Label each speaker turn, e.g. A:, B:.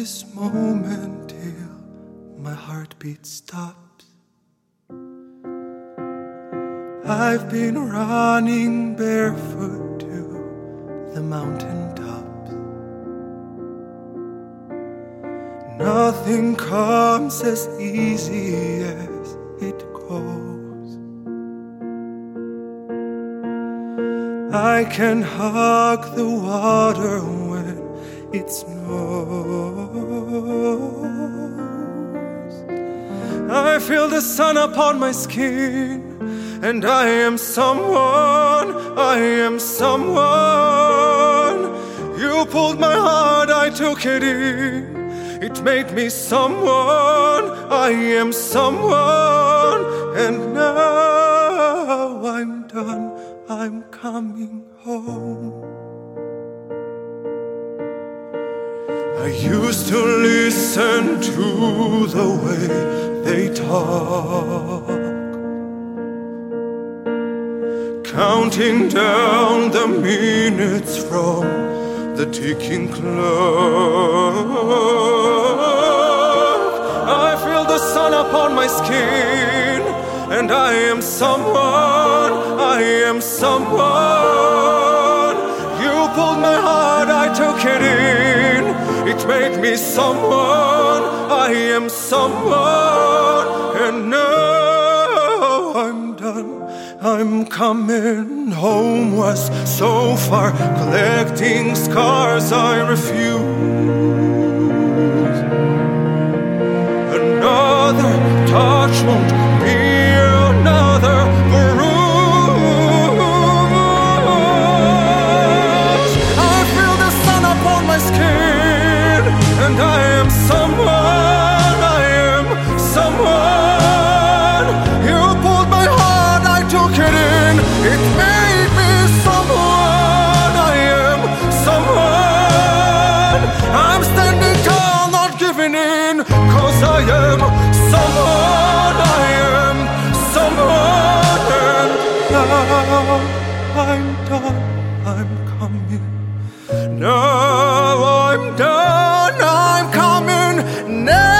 A: this moment till my heartbeat stops. I've been running barefoot to the mountaintops. Nothing comes as easy as it goes. I can hug the water when it snows. I feel the sun upon my skin, and I am someone, I am someone. You pulled my heart, I took it in. It made me someone, I am someone, and now I'm done, I'm coming home. I used to listen to the way they talk, counting down the minutes from the ticking clock. I feel the sun upon my skin, and I am someone, I am someone. You pulled my heart, I took it in. It made me someone, I am someone, and now I'm done. I'm coming home was so far, collecting scars I refuse. Another touch won't be another bruise. I I am someone, I am someone. You pulled my heart, I took it in. It made me someone, I am someone. I'm standing tall, not giving in, cause I am someone, I am someone. Now I'm done, I'm coming. Now no.